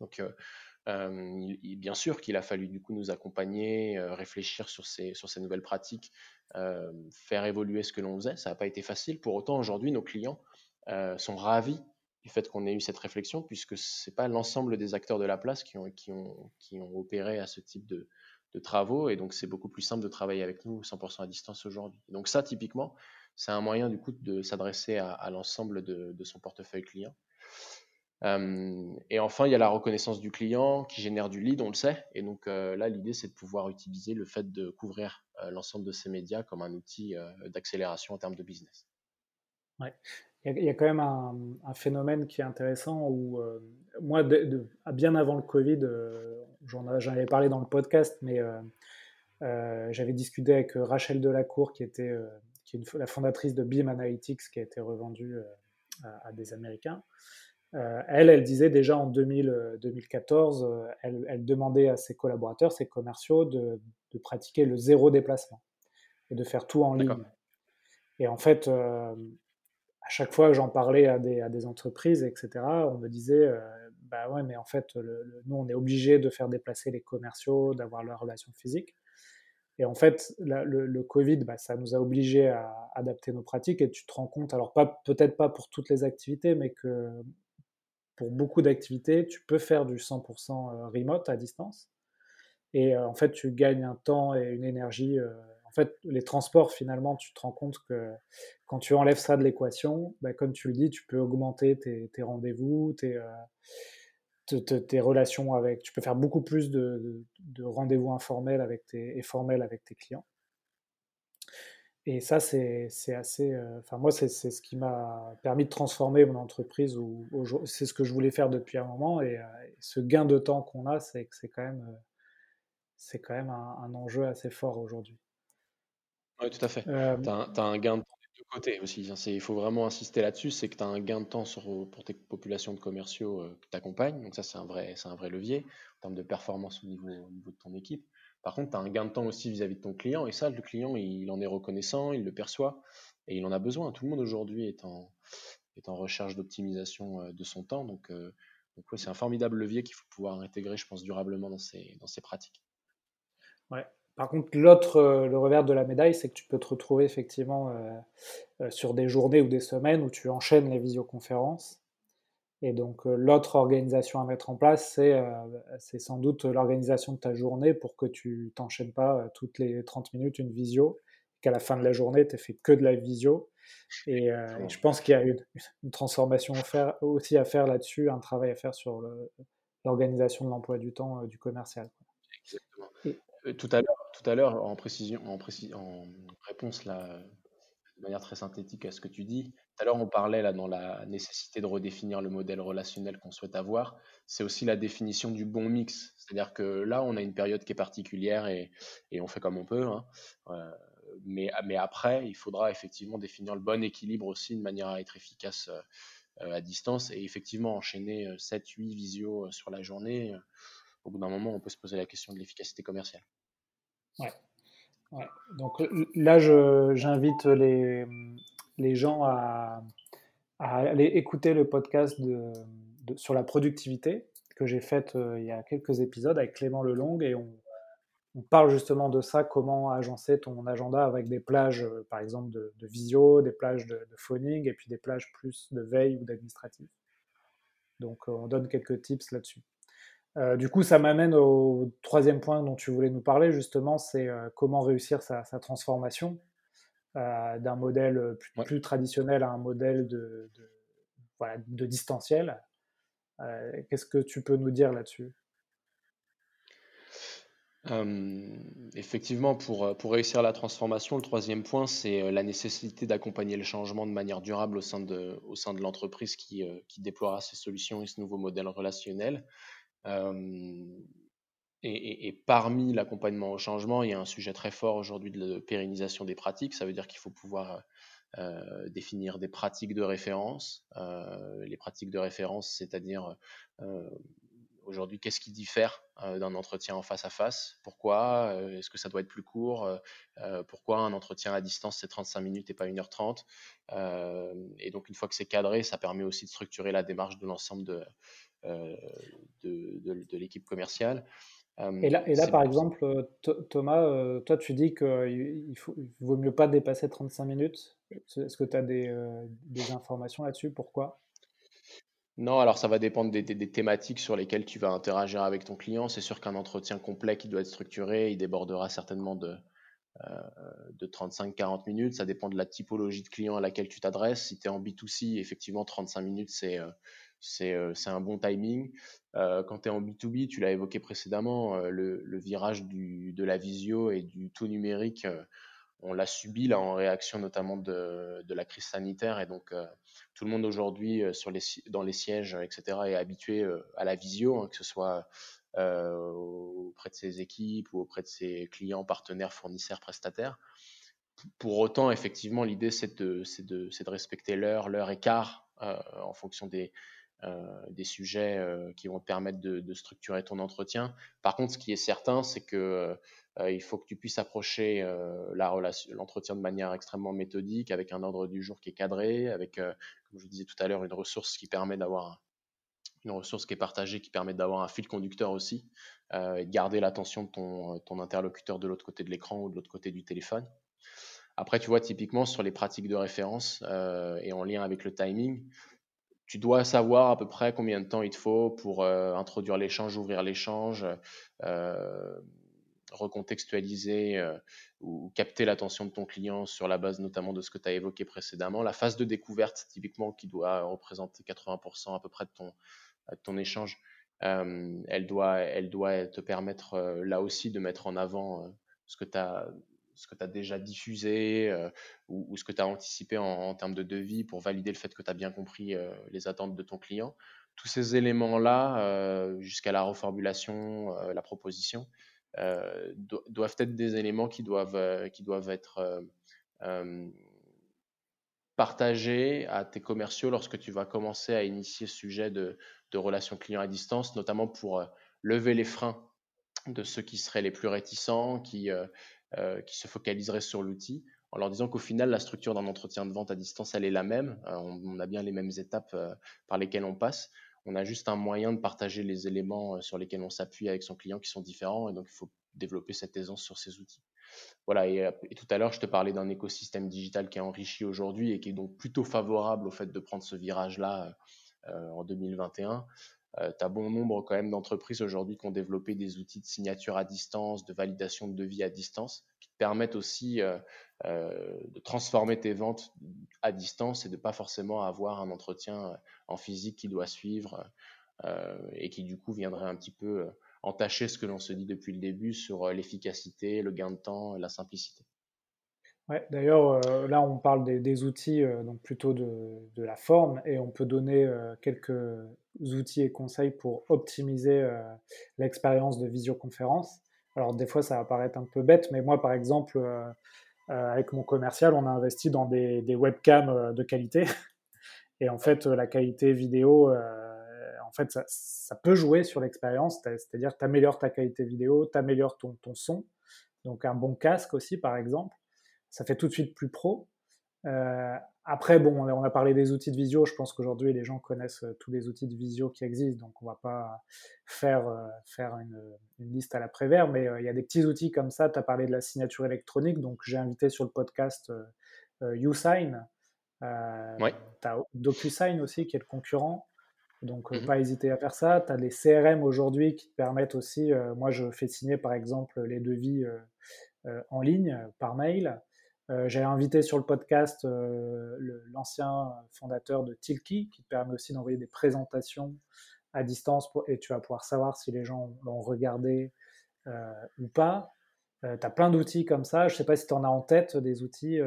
Donc, bien sûr qu'il a fallu du coup nous accompagner, réfléchir sur ces, sur ces nouvelles pratiques, faire évoluer ce que l'on faisait. Ça n'a pas été facile. Pour autant, aujourd'hui, nos clients sont ravis du fait qu'on ait eu cette réflexion, puisque ce n'est pas l'ensemble des acteurs de la place qui ont, qui ont, opéré à ce type de, travaux, et donc c'est beaucoup plus simple de travailler avec nous 100% à distance aujourd'hui. Donc ça, typiquement, c'est un moyen du coup de s'adresser à, l'ensemble de, de, son portefeuille client. Euh, et enfin, il y a la reconnaissance du client qui génère du lead, on le sait. Et donc euh, là, l'idée, c'est de pouvoir utiliser le fait de couvrir euh, l'ensemble de ces médias comme un outil d'accélération en termes de business. Ouais. Il y, a quand même un, phénomène qui est intéressant où, euh, moi, bien avant le Covid, euh, j'en avais parlé dans le podcast, mais euh, J'avais discuté avec Rachel Delacour, qui était qui est la fondatrice de Beam Analytics, qui a été revendue à, des Américains. elle, elle disait déjà en 2014, elle, elle, demandait à ses collaborateurs, ses commerciaux, de, de, pratiquer le zéro déplacement et de faire tout en ligne. Et en fait, chaque fois que j'en parlais à des, entreprises, etc., on me disait, euh, bah ouais, mais en fait, nous, on est obligé de faire déplacer les commerciaux, d'avoir leur relation physique. Et en fait, le, Covid, bah, ça nous a obligés à adapter nos pratiques et tu te rends compte, alors peut-être pas pour toutes les activités, mais que pour beaucoup d'activités, tu peux faire du 100% euh, remote à distance. Et euh, en fait, tu gagnes un temps et une énergie en fait, les transports, finalement, tu te rends compte que quand tu enlèves ça de l'équation, bah, comme tu le dis, tu peux augmenter tes, rendez-vous, euh, tes, relations avec. Tu peux faire beaucoup plus de, rendez-vous informels avec tes, et formels avec tes clients. Et ça, c'est assez. Euh, enfin, moi, c'est ce qui m'a permis de transformer mon entreprise. C'est ce que je voulais faire depuis un moment. Et, euh, ce gain de temps qu'on a, c'est quand même un enjeu assez fort aujourd'hui. Oui, tout à fait. tu as, un gain de temps des deux côtés aussi. Il faut vraiment insister là-dessus, c'est que tu as un gain de temps sur, pour tes populations de commerciaux que tu accompagnes. Donc ça, c'est un, vrai, un vrai levier en termes de performance au niveau, au niveau de ton équipe. Par contre, tu as un gain de temps aussi vis-à-vis de ton client. Et ça, le client, il, en est reconnaissant, il le perçoit et il en a besoin. Tout le monde aujourd'hui est en, est en recherche d'optimisation de son temps. Donc, donc c'est un formidable levier qu'il faut pouvoir intégrer, je pense, durablement dans ses, dans ses pratiques. Ouais, par contre, l'autre, euh, le revers de la médaille, c'est que tu peux te retrouver effectivement euh, euh, sur des journées ou des semaines où tu enchaînes les visioconférences. Et donc, l'autre organisation à mettre en place, c'est sans doute l'organisation de ta journée pour que tu t'enchaînes pas toutes les 30 minutes une visio, qu'à la fin de la journée, tu fait que de la visio. Et, je pense qu'il y a une, une transformation faire, aussi à faire là-dessus, un travail à faire sur l'organisation de l'emploi du temps du commercial. Exactement. tout à l'heure, tout à l'heure, en réponse de manière très synthétique à ce que tu dis, tout à l'heure on parlait là dans la nécessité de redéfinir le modèle relationnel qu'on souhaite avoir. C'est aussi la définition du bon mix. C'est-à-dire que là, on a une période qui est particulière et, on fait comme on peut. Hein. Euh, mais, mais, après, il faudra effectivement définir le bon équilibre aussi de manière à être efficace euh, à distance et effectivement enchaîner 7-8 euh, visios sur la journée. Au bout d'un moment, on peut se poser la question de l'efficacité commerciale. Ouais. ouais. Donc là, j'invite les, les gens à, aller écouter le podcast sur la productivité que j'ai fait euh, il y a quelques épisodes avec Clément Lelong et on, on, parle justement de ça, comment agencer ton agenda avec des plages, euh, par exemple, de, visio, des plages de, de, phoning et puis des plages plus de veille ou d'administratif. Donc euh, on donne quelques tips là-dessus. Euh, du coup, ça m'amène au troisième point dont tu voulais nous parler, justement, c'est euh, comment réussir sa, transformation euh, d'un modèle plus, traditionnel à un modèle de, de, distanciel. Qu'est-ce que tu peux nous dire là-dessus? Effectivement, pour, pour réussir la transformation, le troisième point, c'est la nécessité d'accompagner le changement de manière durable au sein de, au sein de l'entreprise qui, qui déploiera ces solutions et ce nouveau modèle relationnel. Et, parmi l'accompagnement au changement, il y a un sujet très fort aujourd'hui de pérennisation des pratiques. Ça veut dire qu'il faut pouvoir définir des pratiques de référence. Les pratiques de référence, c'est-à-dire aujourd'hui, qu'est-ce qui diffère d'un entretien en face à face? Pourquoi Est-ce que ça doit être plus court Pourquoi un entretien à distance, c'est 35 minutes et pas 1h30 Et donc, une fois que c'est cadré, ça permet aussi de structurer la démarche de l'ensemble de, euh, de, de, l'équipe commerciale. Euh, et là, et là par exemple, euh, Thomas, toi, tu dis qu'il il vaut mieux pas dépasser 35 minutes. Est-ce que tu as des, des informations là-dessus? Pourquoi? Non, alors ça va dépendre des, des, thématiques sur lesquelles tu vas interagir avec ton client. C'est sûr qu'un entretien complet qui doit être structuré, il débordera certainement de, de 35-40 minutes. Ça dépend de la typologie de client à laquelle tu t'adresses. Si tu es en B2C, effectivement, 35 minutes, c'est euh, c'est un bon timing. Quand tu es en B2B, tu l'as évoqué précédemment, le, virage de la visio et du tout numérique, on l'a subi là en réaction notamment de, la crise sanitaire. Et donc, tout le monde aujourd'hui dans les sièges, etc., est habitué à la visio, hein, que ce soit auprès de ses équipes ou auprès de ses clients, partenaires, fournisseurs, prestataires. Pour autant, effectivement, l'idée, c'est de, respecter l'heure, l'heure écart en fonction des, des sujets qui vont te permettre de, structurer ton entretien. Par contre, ce qui est certain, c'est que euh, il faut que tu puisses approcher euh, l'entretien de manière extrêmement méthodique, avec un ordre du jour qui est cadré, avec, euh, comme je disais tout à l'heure, une ressource qui permet d'avoir une ressource qui est partagée, qui permet d'avoir un fil conducteur aussi, et de garder l'attention de ton, interlocuteur de l'autre côté de l'écran ou de l'autre côté du téléphone. Après, tu vois, typiquement sur les pratiques de référence et en lien avec le timing, tu dois savoir à peu près combien de temps il te faut pour introduire l'échange, ouvrir l'échange, recontextualiser euh, ou capter l'attention de ton client sur la base notamment de ce que tu as évoqué précédemment. La phase de découverte, typiquement, qui doit représenter 80% à peu près de ton, échange, euh, elle, doit, te permettre euh, là aussi de mettre en avant ce que tu as ce que tu as déjà diffusé ou, ce que tu as anticipé en, termes de devis pour valider le fait que tu as bien compris les attentes de ton client. Tous ces éléments-là, jusqu'à la reformulation, la proposition, euh, doivent être des éléments qui doivent, euh, qui doivent être euh, partagés à tes commerciaux lorsque tu vas commencer à initier ce sujet de, de relations clients à distance, notamment pour lever les freins de ceux qui seraient les plus réticents, qui, qui se focaliseraient sur l'outil, en leur disant qu'au final, la structure d'un entretien de vente à distance, elle est la même. on, a bien les mêmes étapes par lesquelles on passe. On a juste un moyen de partager les éléments euh, sur lesquels on s'appuie avec son client qui sont différents et donc il faut développer cette aisance sur ces outils. Voilà, et, euh, tout à l'heure, je te parlais d'un écosystème digital qui est enrichi aujourd'hui et qui est donc plutôt favorable au fait de prendre ce virage-là euh, en 2021. Tu as bon nombre quand même d'entreprises aujourd'hui qui ont développé des outils de signature à distance, de validation de devis à distance, qui te permettent aussi de transformer tes ventes à distance et de pas forcément avoir un entretien en physique qui doit suivre euh, et qui du coup viendrait un petit peu euh, entacher ce que l'on se dit depuis le début sur euh, l'efficacité, le gain de temps, la simplicité. Ouais, D'ailleurs, là, on parle des, outils, donc plutôt de, de, la forme, et on peut donner quelques outils et conseils pour optimiser l'expérience de visioconférence. Alors, des fois, ça va paraître un peu bête, mais moi, par exemple, avec mon commercial, on a investi dans des, des webcams de qualité. Et en fait, la qualité vidéo, euh, en fait, ça, peut jouer sur l'expérience, c'est-à-dire tu améliores ta qualité vidéo, tu améliores ton, ton, son. Donc un bon casque aussi, par exemple, ça fait tout de suite plus pro. Euh, après, bon, on a parlé des outils de visio. Je pense qu'aujourd'hui, les gens connaissent euh, tous les outils de visio qui existent, donc on va pas faire, faire une, liste à la Prévert, mais il y a des petits outils comme ça. Tu as parlé de la signature électronique, donc j'ai invité sur le podcast YouSign, euh, tu as DocuSign aussi qui est le concurrent. Donc, euh, mmh pas hésiter à faire ça. Tu as les CRM aujourd'hui qui te permettent aussi. Euh, moi, je fais signer par exemple les devis en ligne par mail. J'ai invité sur le podcast l'ancien fondateur de Tilki qui permet aussi d'envoyer des présentations à distance et tu vas pouvoir savoir si les gens l'ont regardé ou pas. tu as plein d'outils comme ça. Je ne sais pas si tu en as en tête des outils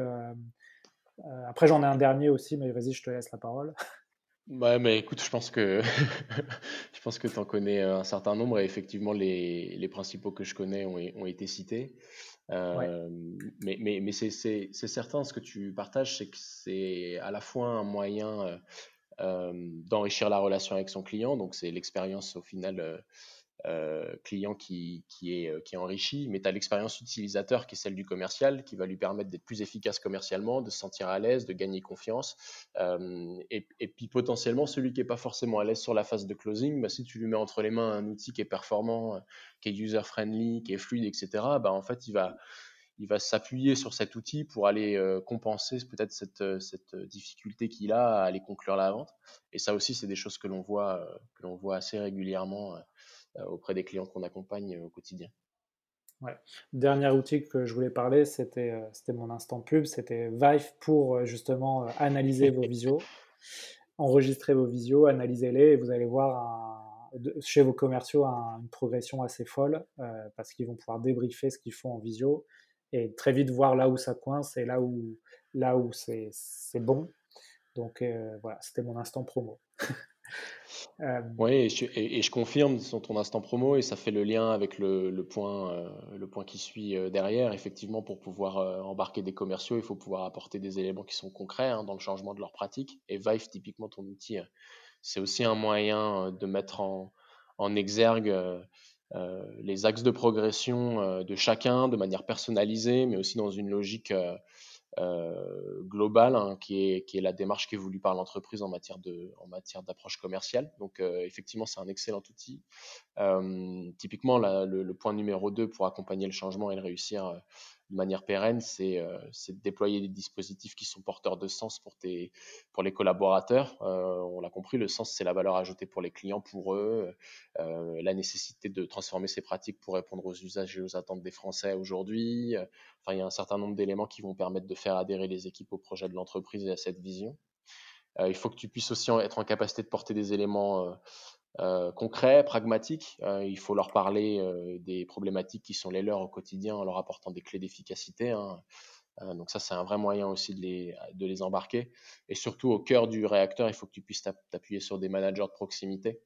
euh, après, j'en ai un dernier aussi, mais vas-y, je te laisse la parole. Ouais, mais écoute, je pense que que tu en connais un certain nombre et effectivement les, les principaux que je connais ont, ont été cités. Euh, mais mais, mais c'est certain, ce que tu partages, c'est que c'est à la fois un moyen euh, d'enrichir la relation avec son client, donc c'est l'expérience au final euh, client qui, qui, est, euh, qui est enrichi, mais tu as l'expérience utilisateur qui est celle du commercial, qui va lui permettre d'être plus efficace commercialement, de se sentir à l'aise, de gagner confiance. Euh, et, puis potentiellement, celui qui n'est pas forcément à l'aise sur la phase de closing, bah, si tu lui mets entre les mains un outil qui est performant, qui est user-friendly, qui est fluide, etc., bah, en fait, il va s'appuyer sur cet outil pour aller compenser peut-être cette, difficulté qu'il a à aller conclure la vente. Et ça aussi, c'est des choses que l'on voit, assez régulièrement euh, auprès des clients qu'on accompagne au quotidien. Dernier outil que je voulais parler, c'était euh, mon instant pub, c'était Vive pour euh, justement analyser vos visios, enregistrer vos visios, analyser-les et vous allez voir chez vos commerciaux une progression assez folle parce qu'ils vont pouvoir débriefer ce qu'ils font en visio et très vite voir là où ça coince et là où c'est bon. Donc voilà, c'était mon instant promo. Euh, oui, et je, confirme sur ton instant promo, et ça fait le lien avec le, point, euh, le point qui suit euh, derrière. Effectivement, pour pouvoir embarquer des commerciaux, il faut pouvoir apporter des éléments qui sont concrets hein, dans le changement de leur pratique. Et Vive, typiquement, ton outil, c'est aussi un moyen de mettre en, en exergue les axes de progression de chacun de manière personnalisée, mais aussi dans une logique euh, globale, hein, qui, est, qui est la démarche qui est voulue par l'entreprise en matière de, en matière d'approche commerciale. Donc euh, effectivement, c'est un excellent outil. Euh, typiquement, le, le, point numéro 2 pour accompagner le changement et le réussir de manière pérenne, euh, c'est de déployer des dispositifs qui sont porteurs de sens pour, tes, pour les collaborateurs. Euh, on l'a compris, le sens, c'est la valeur ajoutée pour les clients, pour eux, euh, la nécessité de transformer ces pratiques pour répondre aux usages et aux attentes des Français aujourd'hui. Enfin, il y a un certain nombre d'éléments qui vont permettre de faire adhérer les équipes au projet de l'entreprise et à cette vision. il faut que tu puisses aussi être en capacité de porter des éléments euh, concrets, pragmatiques. Euh, il faut leur parler euh, des problématiques qui sont les leurs au quotidien en leur apportant des clés d'efficacité. Hein. donc ça, c'est un vrai moyen aussi de les, de les embarquer. Et surtout, au cœur du réacteur, il faut que tu puisses t'appuyer sur des managers de proximité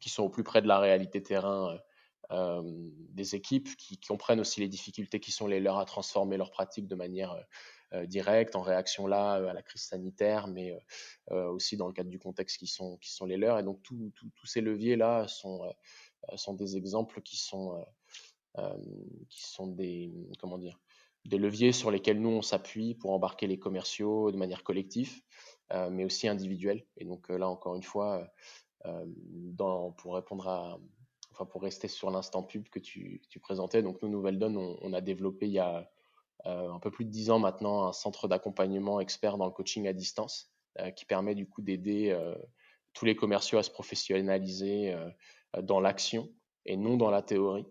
qui sont au plus près de la réalité terrain des équipes, qui, comprennent aussi les difficultés qui sont les leurs à transformer leurs pratiques de manière euh, direct en réaction là euh, à la crise sanitaire, mais euh, aussi dans le cadre du contexte qui sont, qui sont les leurs. Et donc tous ces leviers-là sont, sont des exemples qui sont, qui sont des, comment dire, des leviers sur lesquels nous on s'appuie pour embarquer les commerciaux de manière collective, mais aussi individuelle. Et donc là encore une fois, pour répondre à, enfin pour rester sur l'instant pub que tu, tu, présentais, donc nous Nouvelle Donne, on, a développé il y a un peu plus de dix ans maintenant, un centre d'accompagnement expert dans le coaching à distance euh, qui permet du coup d'aider euh, tous les commerciaux à se professionnaliser dans l'action et non dans la théorie.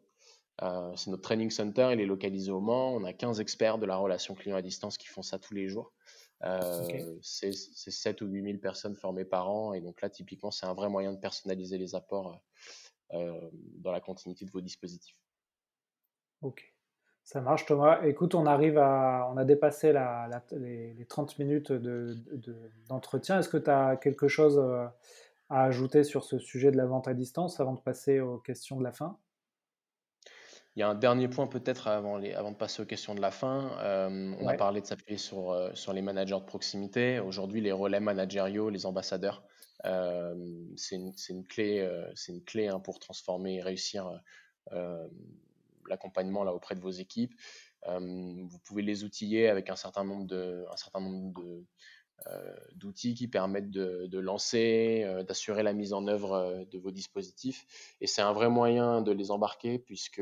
c'est notre training center, il est localisé au Mans. On a 15 experts de la relation client à distance qui font ça tous les jours. C'est 7 ou 8 000 personnes formées par an. Et donc là, typiquement, c'est un vrai moyen de personnaliser les apports dans la continuité de vos dispositifs. Ok. Ça marche, Thomas. Écoute, on arrive à, on a dépassé les, 30 minutes d'entretien. Est-ce que tu as quelque chose euh, à ajouter sur ce sujet de la vente à distance avant de passer aux questions de la fin? Il y a un dernier point peut-être avant, avant, de passer aux questions de la fin. Euh, on a parlé de s'appuyer sur, euh, sur les managers de proximité. Aujourd'hui, les relais managériaux, les ambassadeurs, c'est une, clé, c'est une clé hein, pour transformer et réussir l'accompagnement là auprès de vos équipes. Euh, vous pouvez les outiller avec un certain nombre de, un certain nombre de euh, d'outils qui permettent de, lancer, euh, d'assurer la mise en œuvre de vos dispositifs. Et c'est un vrai moyen de les embarquer puisque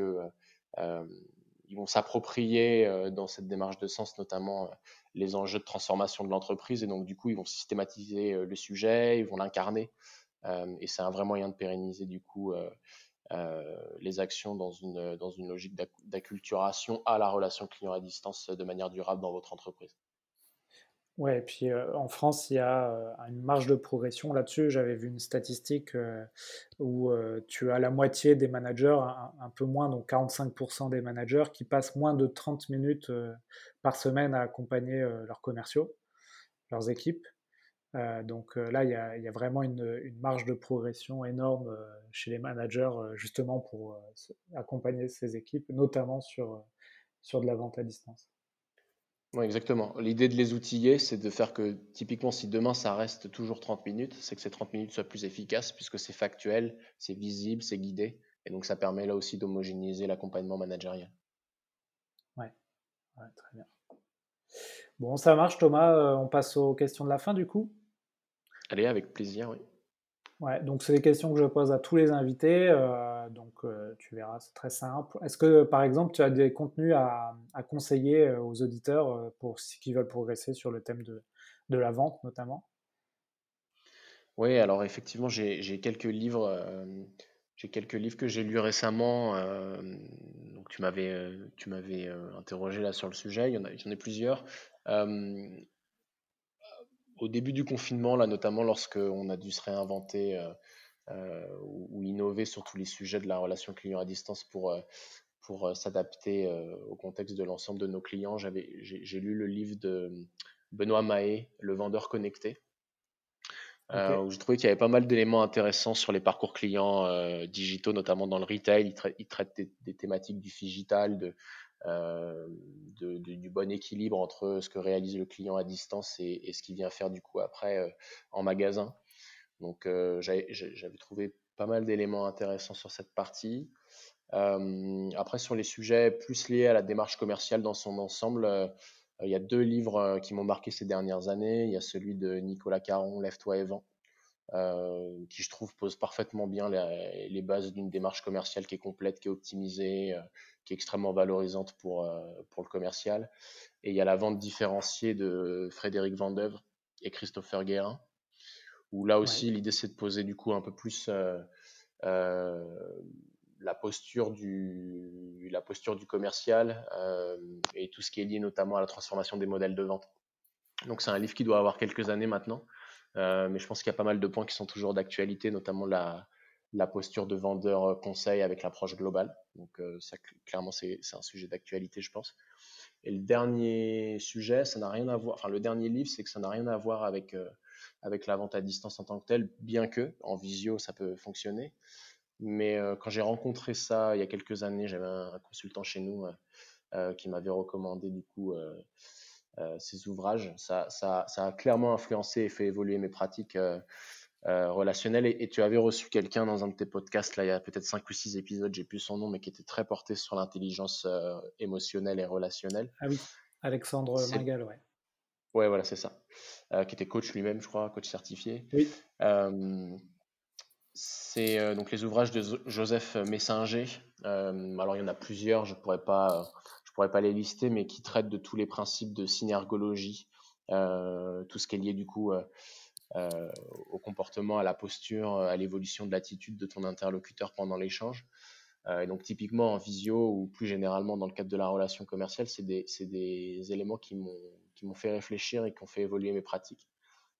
ils vont s'approprier dans cette démarche de sens notamment les enjeux de transformation de l'entreprise et donc du coup ils vont systématiser le sujet, ils vont l'incarner et c'est un vrai moyen de pérenniser du coup les actions dans une, dans une logique d'acculturation à la relation client à distance de manière durable dans votre entreprise. Ouais, et puis euh, en France, il y a euh, une marge de progression là-dessus. J'avais vu une statistique où tu as la moitié des managers, un, peu moins, donc 45% des managers, qui passent moins de 30 minutes par semaine à accompagner leurs commerciaux, leurs équipes. Euh, donc euh, là, il y, a, vraiment une, marge de progression énorme euh, chez les managers, justement pour accompagner ces équipes, notamment sur, sur de la vente à distance. Oui, exactement. L'idée de les outiller, c'est de faire que, typiquement, si demain ça reste toujours 30 minutes, c'est que ces 30 minutes soient plus efficaces, puisque c'est factuel, c'est visible, c'est guidé. Et donc, ça permet là aussi d'homogénéiser l'accompagnement managérial. Ouais. ouais, très bien. Bon, ça marche, Thomas. On passe aux questions de la fin, du coup? Allez, avec plaisir, oui. Ouais, donc c'est des questions que je pose à tous les invités, euh, donc euh, tu verras, c'est très simple. Est-ce que par exemple tu as des contenus à, conseiller euh, aux auditeurs pour ceux qui veulent progresser sur le thème de, de la vente notamment? Oui, alors effectivement j'ai quelques livres, j'ai quelques livres que j'ai lus récemment. donc tu m'avais tu m'avais interrogé là sur le sujet, il y en a, j'en ai plusieurs au début du confinement, là, notamment lorsqu'on a dû se réinventer euh, euh, ou, innover sur tous les sujets de la relation client à distance pour, euh, pour s'adapter au contexte de l'ensemble de nos clients, j'ai lu le livre de Benoît Mahé, Le vendeur connecté. Euh, où j'ai trouvé qu'il y avait pas mal d'éléments intéressants sur les parcours clients euh, digitaux, notamment dans le retail. Ils, traitent des, thématiques du digital, euh, de, du bon équilibre entre ce que réalise le client à distance et, ce qu'il vient faire du coup après en magasin. Donc j'avais trouvé pas mal d'éléments intéressants sur cette partie. après, sur les sujets plus liés à la démarche commerciale dans son ensemble, euh, il y a deux livres euh, qui m'ont marqué ces dernières années. Il y a celui de Nicolas Caron, Lève-toi et vent, euh, qui je trouve pose parfaitement bien les, bases d'une démarche commerciale qui est complète, qui est optimisée, qui est extrêmement valorisante pour, pour le commercial. Et il y a la vente différenciée de Frédéric Vandevre et Christopher Guérin, où là aussi l'idée c'est de poser du coup un peu plus la posture du, la posture du commercial euh, et tout ce qui est lié notamment à la transformation des modèles de vente. Donc c'est un livre qui doit avoir quelques années maintenant, euh, mais je pense qu'il y a pas mal de points qui sont toujours d'actualité, notamment la, posture de vendeur euh, conseil avec l'approche globale. Donc ça, clairement, c'est un sujet d'actualité, je pense. Et le dernier sujet, ça n'a rien à voir, enfin le dernier livre, c'est que ça n'a rien à voir avec, la vente à distance en tant que telle, bien que en visio, ça peut fonctionner. Mais euh, quand j'ai rencontré ça il y a quelques années, j'avais un, consultant chez nous euh, euh, qui m'avait recommandé du coup ces ouvrages. Ça, ça, ça, a clairement influencé et fait évoluer mes pratiques relationnelles. Et, tu avais reçu quelqu'un dans un de tes podcasts, là, il y a peut-être 5 ou 6 épisodes, j'ai plus son nom, mais qui était très porté sur l'intelligence émotionnelle et relationnelle. Ah oui, Alexandre Mangal, ouais. Ouais, voilà, c'est ça. qui était coach lui-même, je crois, coach certifié. Oui. C'est euh, donc les ouvrages de Joseph Messinger. Euh, alors il y en a plusieurs, je pourrais pas, pourrais pas les lister, mais qui traitent de tous les principes de synergologie, euh, tout ce qui est lié du coup au comportement, à la posture, à l'évolution de l'attitude de ton interlocuteur pendant l'échange. et donc typiquement en visio ou plus généralement dans le cadre de la relation commerciale, c'est des, éléments qui m'ont fait réfléchir et qui ont fait évoluer mes pratiques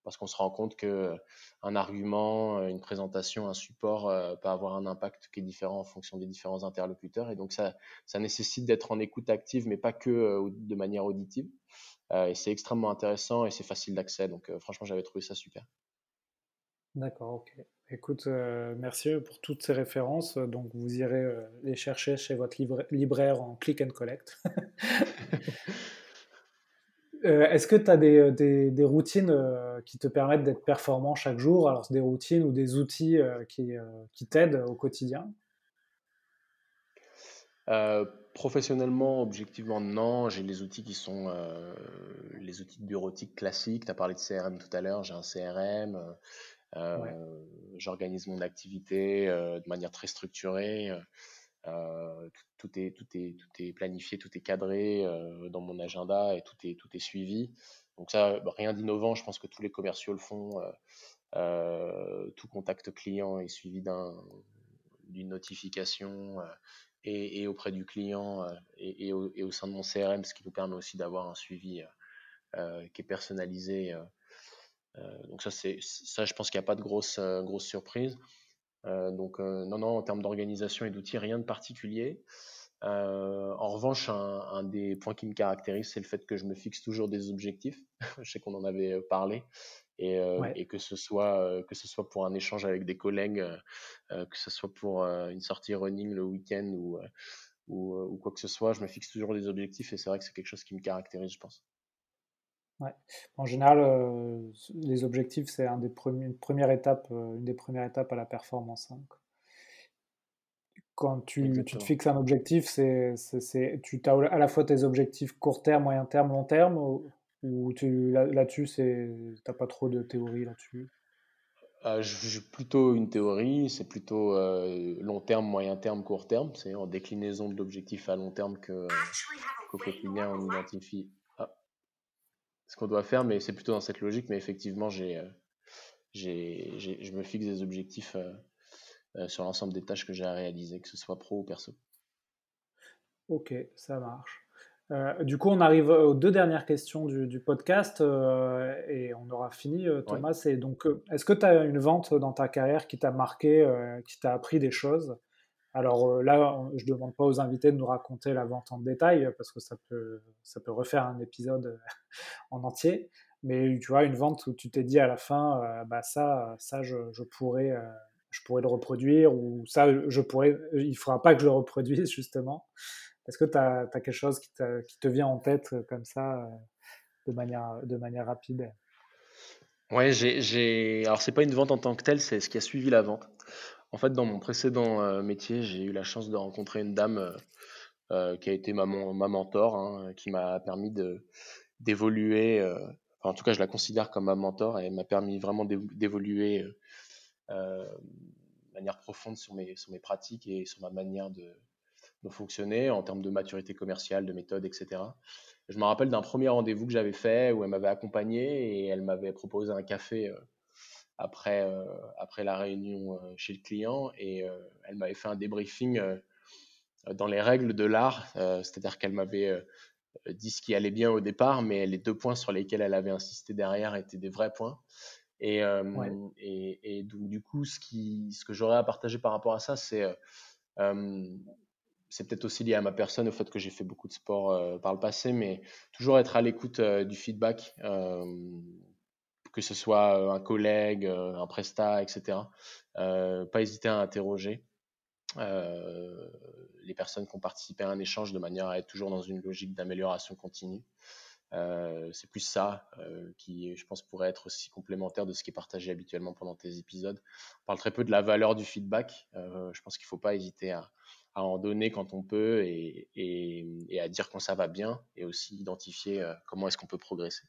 parce qu'on se rend compte que euh, un argument, euh, une présentation, un support euh, peut avoir un impact qui est différent en fonction des différents interlocuteurs. Et donc, ça, ça nécessite d'être en écoute active, mais pas que de manière auditive. et c'est extrêmement intéressant et c'est facile d'accès. Donc, franchement, j'avais trouvé ça super. D'accord, ok. Écoute, merci pour toutes ces références. Donc, vous irez les chercher chez votre libraire en click and collect. Euh, est-ce que tu as des, euh, des, des routines euh, qui te permettent d'être performant chaque jour? Alors, des routines ou des outils qui, qui t'aident au quotidien? Professionnellement, objectivement, non. J'ai les outils qui sont les outils de bureautique classiques. Tu as parlé de CRM tout à l'heure. J'ai un CRM. J'organise mon activité de manière très structurée. Euh, tout, est, tout, est, tout est planifié, tout est cadré euh, dans mon agenda et tout est, tout est suivi. Donc ça, bah, rien d'innovant, je pense que tous les commerciaux le font. Euh, tout contact client est suivi d'une notification et, auprès du client et, au, sein de mon CRM, ce qui nous permet aussi d'avoir un suivi qui est personnalisé. donc ça, ça, je pense qu'il n'y a pas de grosse, grosse surprise. Euh, donc euh, non, non, en termes d'organisation et d'outils, rien de particulier. Euh, en revanche, un, des points qui me caractérise, c'est le fait que je me fixe toujours des objectifs. je sais qu'on en avait parlé. Et, et, que ce soit que ce soit pour un échange avec des collègues, que ce soit pour une sortie running le week-end ou, ou, ou, quoi que ce soit, je me fixe toujours des objectifs et c'est vrai que c'est quelque chose qui me caractérise, je pense. Ouais. En général, euh, les objectifs, c'est un des premiers, une première étape, euh, une des premières étapes à la performance. Hein. Quand tu, tu, te fixes un objectif, c'est, c'est, tu as à la fois tes objectifs court terme, moyen terme, long terme, ou, tu, là, là-dessus, tu n'as pas trop de théorie là-dessus? Euh, J'ai plutôt une théorie, c'est plutôt long terme, moyen terme, court terme. C'est en déclinaison de l'objectif à long terme que, qu'au quotidien on identifie ce qu'on doit faire, mais c'est plutôt dans cette logique. Mais effectivement, j'ai, euh, je me fixe des objectifs euh, euh, sur l'ensemble des tâches que j'ai à réaliser, que ce soit pro ou perso. Ok, ça marche. du coup, on arrive aux deux dernières questions du, podcast et on aura fini, Thomas. C'est donc, est-ce que tu as une vente dans ta carrière qui t'a marqué, qui t'a appris des choses? Alors euh, là, je ne demande pas aux invités de nous raconter la vente en détail parce que ça peut, ça peut refaire un épisode euh, en entier. mais tu vois, une vente où tu t'es dit à la fin, bah ça, ça je, je pourrais, je pourrais le reproduire, ou ça, je pourrais, il ne faudra pas que je le reproduise, justement. Est-ce que tu as, quelque chose qui, qui, te vient en tête comme ça, de manière, de manière rapide? Ouais, j'ai, alors c'est pas une vente en tant que telle, c'est ce qui a suivi la vente. En fait, dans mon précédent métier, j'ai eu la chance de rencontrer une dame euh, qui a été ma, mentor, hein, qui m'a permis d'évoluer. Euh, en tout cas, je la considère comme ma mentor et elle m'a permis vraiment d'évoluer euh, de manière profonde sur mes, pratiques et sur ma manière de fonctionner en termes de maturité commerciale, de méthode, etc. Je me rappelle d'un premier rendez-vous que j'avais fait où elle m'avait accompagné et elle m'avait proposé un café après, après la réunion chez le client et elle m'avait fait un débriefing euh, dans les règles de l'art, euh, c'est-à-dire qu'elle m'avait euh, dit ce qui allait bien au départ, mais les deux points sur lesquels elle avait insisté derrière étaient des vrais points. Et, et, donc, du coup, ce, qui, ce que j'aurais à partager par rapport à ça, c'est c'est peut-être aussi lié à ma personne, au fait que j'ai fait beaucoup de sport par le passé, mais toujours être à l'écoute du feedback, que ce soit un collègue, un prestat, etc. pas hésiter à interroger. Euh, les personnes qui ont participé à un échange de manière à être toujours dans une logique d'amélioration continue. Euh, c'est plus ça euh, qui, je pense, pourrait être aussi complémentaire de ce qui est partagé habituellement pendant tes épisodes. On parle très peu de la valeur du feedback. je pense qu'il ne faut pas hésiter à, en donner quand on peut et, et, à dire quand ça va bien et aussi identifier comment est-ce qu'on peut progresser.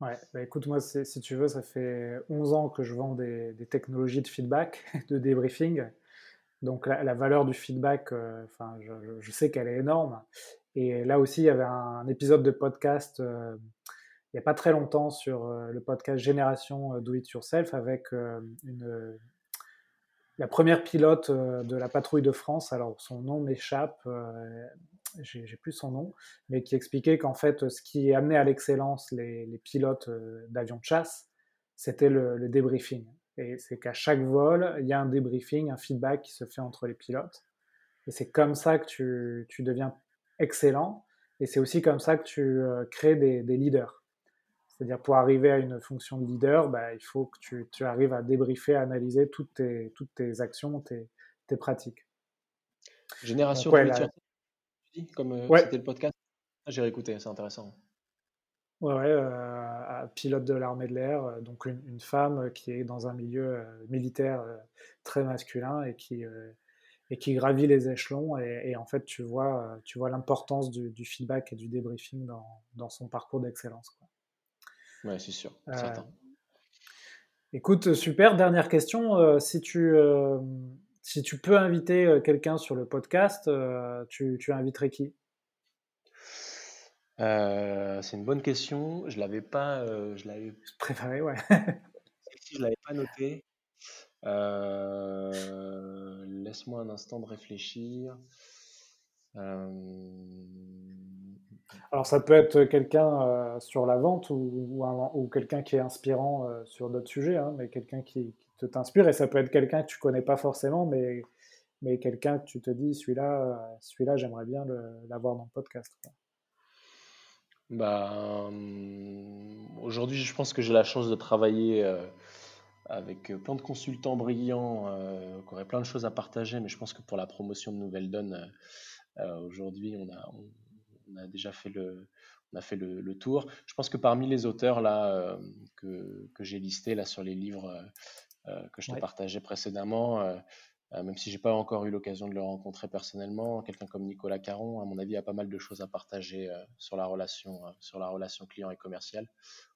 Ouais, bah écoute, moi, si tu veux, ça fait 11 ans que je vends des, technologies de feedback, de débriefing. Donc la, valeur du feedback, euh, enfin, je, sais qu'elle est énorme. Et là aussi, il y avait un, épisode de podcast euh, il n'y a pas très longtemps sur euh, le podcast Génération Do It Yourself avec une, la première pilote de la patrouille de France. Alors son nom m'échappe, j'ai plus son nom, mais qui expliquait qu'en fait, ce qui amenait à l'excellence les, pilotes d'avions de chasse, c'était le débriefing c'est qu'à chaque vol, il y a un débriefing, un feedback qui se fait entre les pilotes. Et c'est comme ça que tu, deviens excellent. Et c'est aussi comme ça que tu euh, crées des leaders. C'est-à-dire pour arriver à une fonction de leader, bah, il faut que tu, tu, arrives à débriefer, à analyser toutes tes, toutes tes actions, tes, tes pratiques. Génération de comme euh, c'était le podcast. Ah, j'ai réécouté, c'est intéressant. Ouais, euh, pilote de l'armée de l'air, euh, donc une, femme qui est dans un milieu euh, militaire très masculin et qui, et qui gravit les échelons. Et, en fait, tu vois, tu vois l'importance du, feedback et du débriefing dans, dans son parcours d'excellence. Oui, c'est sûr, Écoute, super. Dernière question. si, tu, si tu peux inviter quelqu'un sur le podcast, tu, tu inviterais qui? Euh, c'est une bonne question. Je l'avais pas, euh, je l'avais préparé, ouais. je l'avais pas noté. Euh, laisse-moi un instant de réfléchir. Alors ça peut être quelqu'un sur la vente ou, quelqu'un qui est inspirant sur d'autres sujets, hein, mais quelqu'un qui, te t'inspire et ça peut être quelqu'un que tu connais pas forcément, mais, mais quelqu'un que tu te dis celui-là, celui-là j'aimerais bien l'avoir dans le podcast. Bah, aujourd'hui, je pense que j'ai la chance de travailler euh, avec plein de consultants brillants euh, qui auraient plein de choses à partager, mais je pense que pour la promotion de Nouvelle Donne, euh, aujourd'hui, on a, a déjà fait le, on a fait le, tour. Je pense que parmi les auteurs là que, que j'ai listés là sur les livres que je te partageais précédemment, euh, même si j'ai pas encore eu l'occasion de le rencontrer personnellement, quelqu'un comme Nicolas Caron, à mon avis, a pas mal de choses à partager euh, sur la relation, euh, sur la relation client et commercial,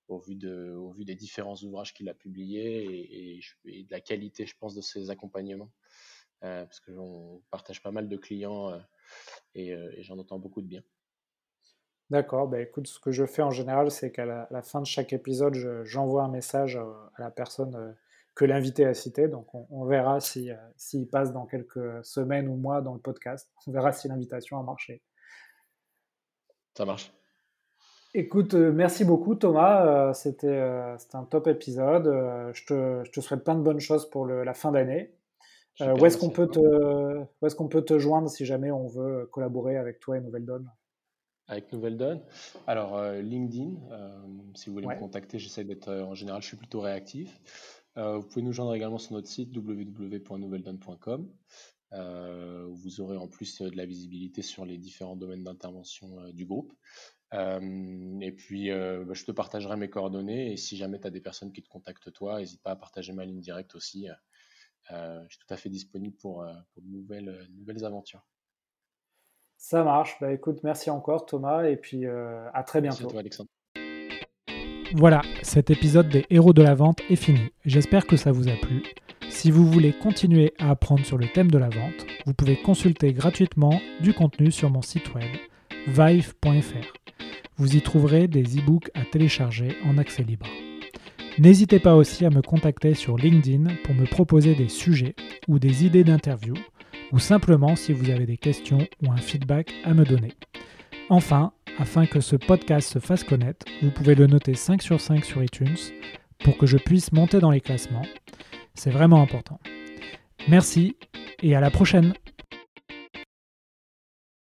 au vu de, au vu des différents ouvrages qu'il a publiés et, de la qualité, je pense, de ses accompagnements, parce que on partage pas mal de clients et, j'en entends beaucoup de bien. D'accord, bah écoute, ce que je fais en général, c'est qu'à la, fin de chaque épisode, j'envoie un message à la personne que l'invité a cité. Donc on, verra s'il si, euh, passe dans quelques semaines ou mois dans le podcast. On verra si l'invitation a marché. Ça marche. Écoute, euh, merci beaucoup Thomas. Euh, c'était un top épisode. Je te, je, te, souhaite plein de bonnes choses pour le, la fin d'année. où est-ce qu'on peut, te, est qu'on peut te joindre si jamais on veut collaborer avec toi et Nouvelle Donne? Avec Nouvelle Donne. Alors, LinkedIn, si vous voulez me contacter, j'essaie d'être, en général, je suis plutôt réactif. vous pouvez nous joindre également sur notre site www.nouvelledonne.com. vous aurez en plus de la visibilité sur les différents domaines d'intervention du groupe. et puis, bah, je te partagerai mes coordonnées. Et si jamais tu as des personnes qui te contactent toi, n'hésite pas à partager ma ligne directe aussi. je suis tout à fait disponible pour, de nouvelles, nouvelles aventures. Ça marche. Bah écoute, merci encore Thomas et puis euh, à très bientôt. Merci Alexandre. Voilà, cet épisode des héros de la vente est fini. J'espère que ça vous a plu. Si vous voulez continuer à apprendre sur le thème de la vente, vous pouvez consulter gratuitement du contenu sur mon site web vive.fr. Vous y trouverez des e-books à télécharger en accès libre. N'hésitez pas aussi à me contacter sur LinkedIn pour me proposer des sujets ou des idées d'interview ou simplement si vous avez des questions ou un feedback à me donner. Enfin, afin que ce podcast se fasse connaître, vous pouvez le noter 5 sur 5 sur iTunes pour que je puisse monter dans les classements. C'est vraiment important. Merci et à la prochaine